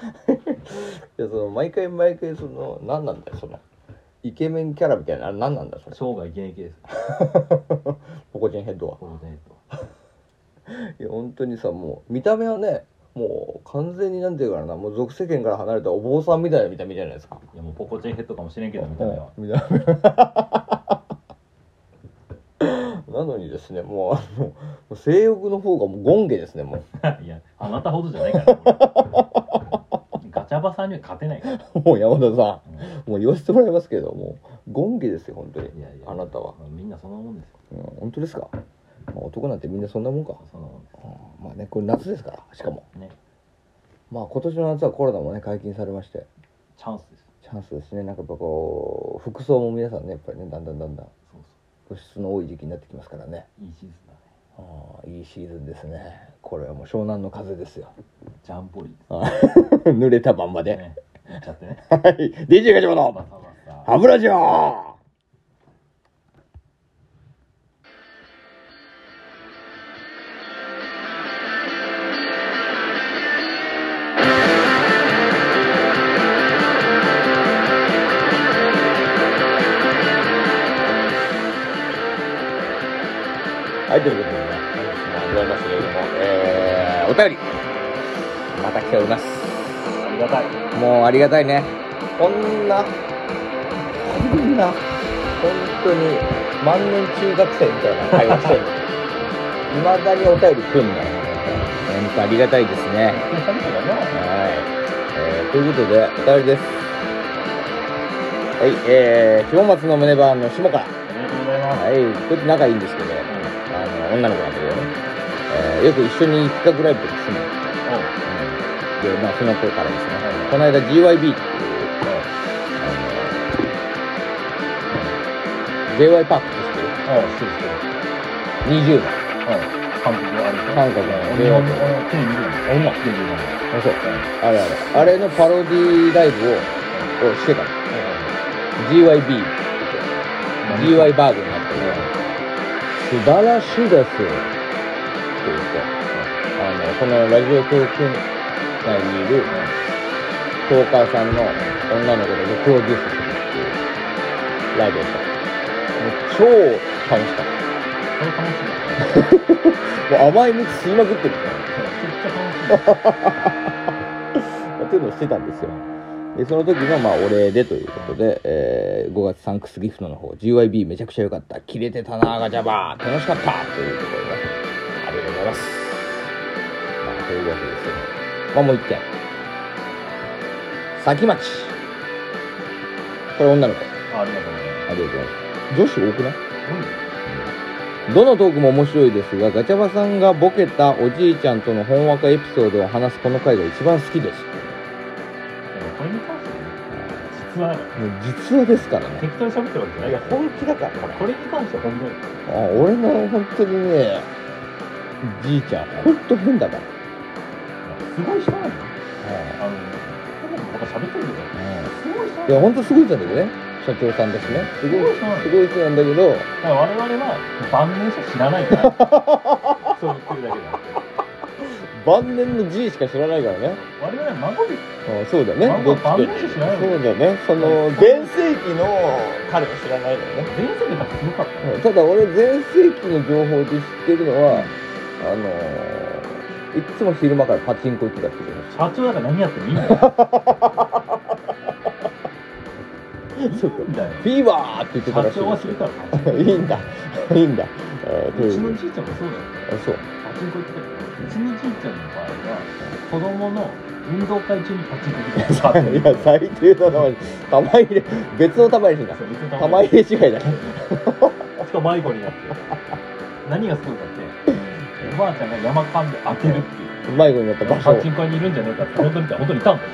いやその毎回毎回その何なんだよそのイケメンキャラみたいなあれ何なんだよそれ。生涯現役です。ポコチンヘッドは。当然といや本当にさもう見た目はねもう完全になんていうかなもう俗世間から離れたお坊さんみたいな見た目じゃないですか。いやもうポコチンヘッドかもしれんけどみたいなは見た目 なのにですねもうあのもう性欲の方がもうゴンゲですねもう。いやあなたほどじゃないからチャバさんには勝てないから、もう山田さうん。んもう言わせてもらいますけどもうゴンゲですよ本当に。いやいやあなたは、まあみんなそんなもんですよ。うん、本当ですか、まあ、男なんてみんなそんなもんか、そんなもんでうんまあねこれ夏ですからしかも。すね。まあ今年の夏はコロナもね解禁されまして。チャンスです。チャンスですね。なんかやっぱこう服装も皆さんねやっぱりねだんだんだんだん。露出の多い時期になってきますからね。いいシーズンだね。ああいいシーズンですね。これはもう湘南の風ですよジャンポリあ 濡れたまんまで、ね。いっちゃってね。はい。DJ ガチャバの。歯ブラははい、ということでね、本日も始まりましたけれども、えー、お便り、また来ております。ありがたいもうありがたいね。こんな、こんな、本当に万年中学生みたいな会話してる。いまだにお便り来んのよ。本当ありがたいですね。はい。えー、ということで、お便りです。はい、えー、下松の胸バーンの下から。ありがとうございますはい、こいつ仲いいんですけど、あの、女の子なんだけどね。えー、よく一緒に企画ライブとかするの。うんで、まあ、その子からですね、はいこの間 GYB っていう、J.Y. パークって知ってる？ああしてるしてる ?20 代。うん韓国のあれ韓国の日本のテレビ見るのあ、うまテレビ見るのあ、そう。あれあれ。あれのパロディライブを、をしてたの。GYB って言って。GY バーグになってる。素晴らしいです。って言って。あの、このラジオトーク内にいる、トーカーさんの女の子でプロデュースするっていうライブをした。もう超楽しかった。もう甘い蜜吸いまくってる。めっちゃ楽しいっていうのをしてたんですよ。で、その時の、まあ、お礼でということで、えー5月サンクスギフトの方、GYB めちゃくちゃ良かった。切れてたな、ガチャバー。楽しかったというところで、ありがとうございます。まあ、というわけですよ。まあ、もう一点。先町。これ女の子。あありがとうございますありがとうございます。女子多くない？うんどのトークも面白いですが、ガチャバさんがボケたおじいちゃんとのほんわかエピソードを話すこの回が一番好きです。これに関してはね実は実話ですからね。適当に喋ってるわけじゃないいや、本気だから、これ。これに関しては本当にあ俺の本当にね、じいちゃん、本当変だから。すごい人なんだ。よあの僕は喋ってるけど。すごい人なんいや、本当すごい人なんだけどね。社長さんだしね。すごい、すごい人なんだけど、だから我々は晩年しか知らないから。そう言ってるだけであって晩年のじいしか知らないからね。我々は孫です。あそうだね。まあどっちかって晩年しか知らない。そうだね。その、全盛期の彼は知らないのよね。前世で多分すごかった。うんただ俺全盛期の情報で知ってるのは、あのー、いっつも昼間からパチンコ行ってたってこと社長だから何やっても いいんだよそうかいいんだよフィーバーって言ってた社らしいですよ長はするからパチンコいいんだ。いいんだ。えーとうちのじいちゃんもそうだよあそう。パチンコ行ってたようちのじいちゃんの場合は子供の運動会中にパチンコ行ってた いや、最低だな。玉入れ、別の玉入れだ。そう別に玉入れ違いだ。しかも迷子になって何がすごいかっておばあちゃんが山間で当てるっていう。迷子になった場所パチンコ屋にいるんじゃねえかって本当に本当にいた。んだよ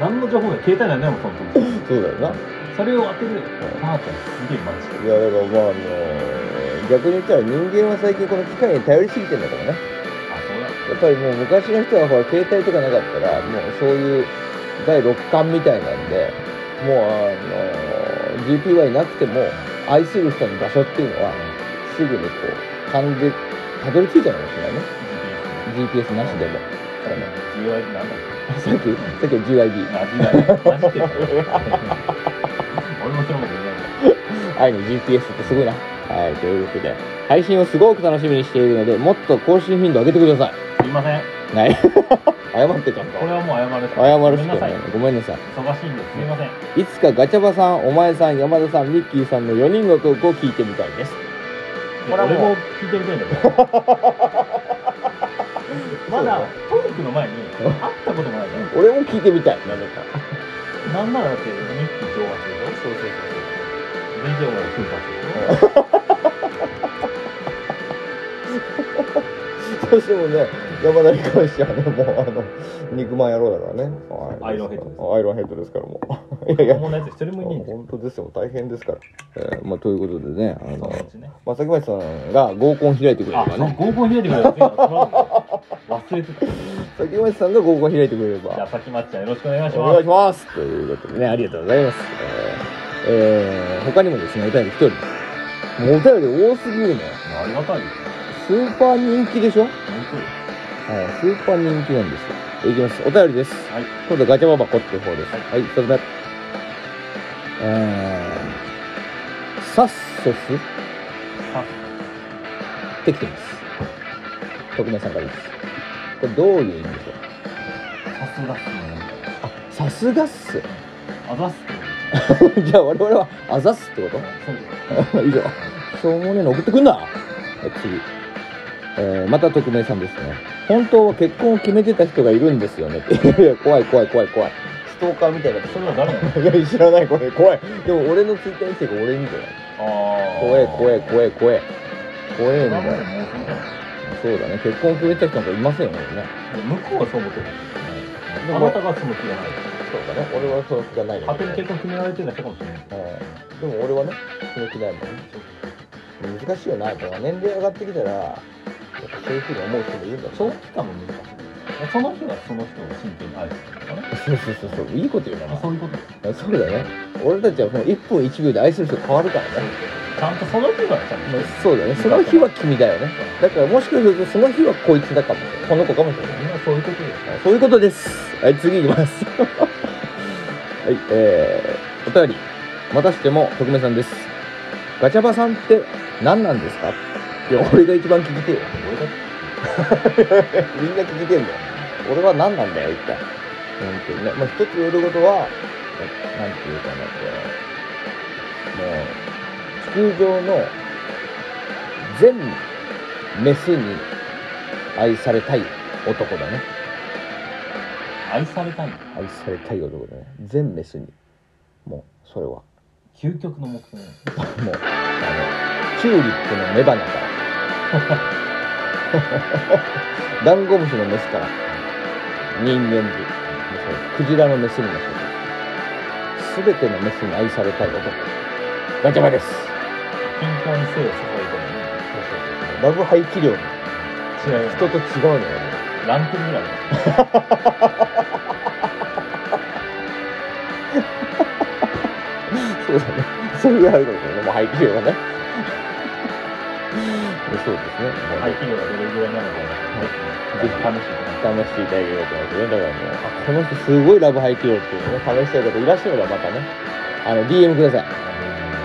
何の情報が携帯なんだよその時。そうだよな。それを当てる。おばあちゃんすげえマジいや、だからまあ、あの逆に言ったら人間は最近この機械に頼りすぎてんだからね。あそうだ。やっぱりもう昔の人はほら携帯とかなかったらもうそういう第六感みたいなんでもうあの GPY なくても愛する人の場所っていうのはすぐにこう勘でたどり着いちゃうかもしれないね GPS なしでも GY なんだっさっき、さっきは GYB。けあ、GY。マジで。俺もそのこと言えない愛の GPS ってすごいな。はい、ということで、配信をすごく楽しみにしているので、もっと更新頻度上げてくださすいません。い。はい。謝ってちゃんとこ。れはもう謝る謝るしかない。ごめんなさい。忙しいんです。すいません。いつかガチャバさん、お前さん、山田さん、ミッキーさんの4人のトークを聞いてみたいです。これはもう俺も聞いてみたいんだけど。まだトークの前に会ったこともないから。俺も聞いてみたい。なぜか。なんならだってミッキー上発でしょ？そうそうそう ?DJ もスーパーでしょどうしてもね、山田に関してはね、もうあの、肉まん野郎だからね。はいアイロンヘッドですアイロンヘッドですから、もう。いやいや、こんなやつ一人もいないんですよ。本当ですよ、大変ですから。えーまあ、ということでね、あそのね。まあ、崎町さんが合コン開いてくれればね、合コン開いてくれた忘れてた。じ崎町さんが合コン開いてくれれば、ゃあ、さきまっちゃんよろしくお願いしお願います。しますということでね、ありがとうございます。えーえー他にもですね、お便り来ております。もうお便り多すぎるね。ありがたいよ。スーパー人気でしょ？はい、本スーパー人気なんですよ。いきます。お便りです。当はい。今度ガチャババコっていう方です。はい、一つ目。えー、サッソスっさてきてます。特命さんからです。これどういう意味でしょさすがっすね。うあ、さすがっす。あざっすってこと？じゃあ我々はあざっすってこそうと以上。しょうもねえの送ってくんなはい次。えー、また匿名さんですね。本当は結婚を決めてた人がいるんですよね。怖い怖い怖い怖い。ストーカーみたいな。それは誰なの？いや、知らない、これ。怖い。でも、俺のツイッターにしてる俺みたいな。あ怖え、怖え、怖え、怖え。怖えんだよ。そうだね。結婚を決めた人なんかいませんよね。向こうはそう思ってる。でもあなたがその気がない。そうだね。俺はその気がないの勝手に結婚決められてた人かもしれない。うんでも俺はね、その気ないもんね。難しいよな。だから年齢上がってきたら、やっぱそういうふうに思う人もいるんだ長期間も難しい。その日はその人を真剣に愛してるとかね。そうそうそうそう。いいこと言うな。まあそういうこと。そうだね。俺たちはもう1分1秒で愛する人変わるからね。ちゃんとその日はちゃんとしてる。そうだね。その日は君だよね。だからもしかするとその日はこいつだかも。この子かもしれない。そういうことです。そういうことです。はい、次いきます。はい、えー、お便り。またしても、徳明さんです。ガチャバさんって何なんですか？いや、俺が一番聞きてえよ。俺だって みんな聞きてんだよ。俺は何なんだよ、一体。本当にね。まあ、一つ言えることは、えなんていうかな、こう、もう、地球上の全メスに愛されたい男だね。愛されたいの？愛されたい男だね全メスにもうそれは究極の目標ね。もうあのチューリップの雌花から ダンゴムシのメスから。人間にもうそれクジラのメスにもそう全てのメスに愛されたい男。ガチャバです。均等に性を注いラブ排気量。の。人と違うのよ。ねランクルぐらいだ。そうだね。それがあるかもしれないもう排気量がねそうですね。もう排気量がどれぐらい。なのか、ぜひ試して。試してい。ただければと思い。ますね。だからもう、あ、この人すごい。ラブハイキロってい。うのね、試したい。方い。らっしゃればまたね、あの、DM ください。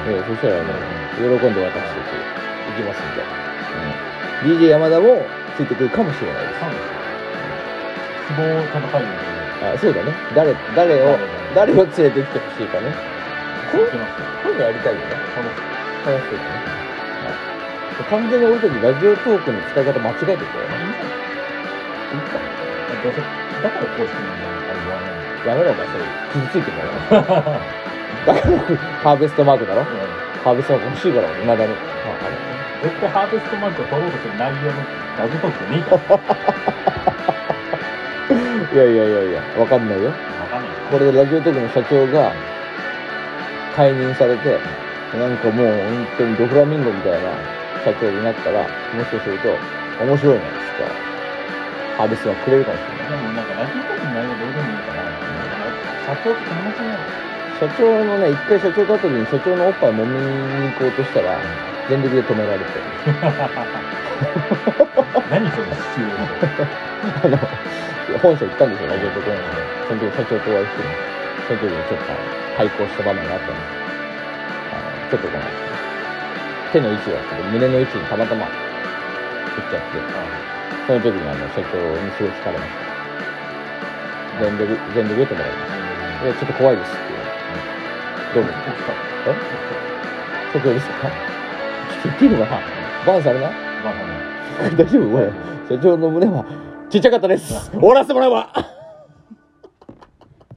ええそしたらね、喜んで渡してい。きますんで。うん、DJ 山田もつい。てくるかもしれない。です。希望をちゃんと書い。てあそうだね。誰、誰を、誰を連れてきてほしい。かね。こう行きますよ。こうい。うのやりたい。よね。楽し楽しい。よね。はい完全に俺たちラジオトークの使い方間違えてるよね。いいか。うせ、だから公式にあれ言わないやめろ、お前それ。傷ついてるから。の。だから、ハーベストマークだろ？ハーベストマーク欲しいから、俺、未だに。絶対ハーベストマークを取ろうとする内容のラジオトークでねえから。いやいやいやいや、わかんないよ。わかんない。これでラジオトークの社長が解任されて、なんかもう本当にドフラミンゴみたいな社長になったら、もしかすると、面白いね、つって、ハーベストマークくれるかもしれない。でもなんかラジオトークの内容どうでもいいから、社長って話しない社長のね、一回社長と会った時に社長のおっぱい揉みに行こうとしたら、全力で止められて。何そのシチュエーション。あの、本社行ったんですよ、ラジオとコーナーで。その時社長とお会いして、その時にちょっと対抗した場面があったんですちょっとこの、手の位置がちょっと胸の位置にたまたま打っちゃって、その時にあの、社長にすごい疲れました。全力、全力で止められました。いや、ちょっと怖いですって言われて。どうも。え？社長ですか？ちょっと言っていいのかなバンされないまあまあ大丈夫？これ。社長の胸はちっちゃかったです。終わらせてもらうわ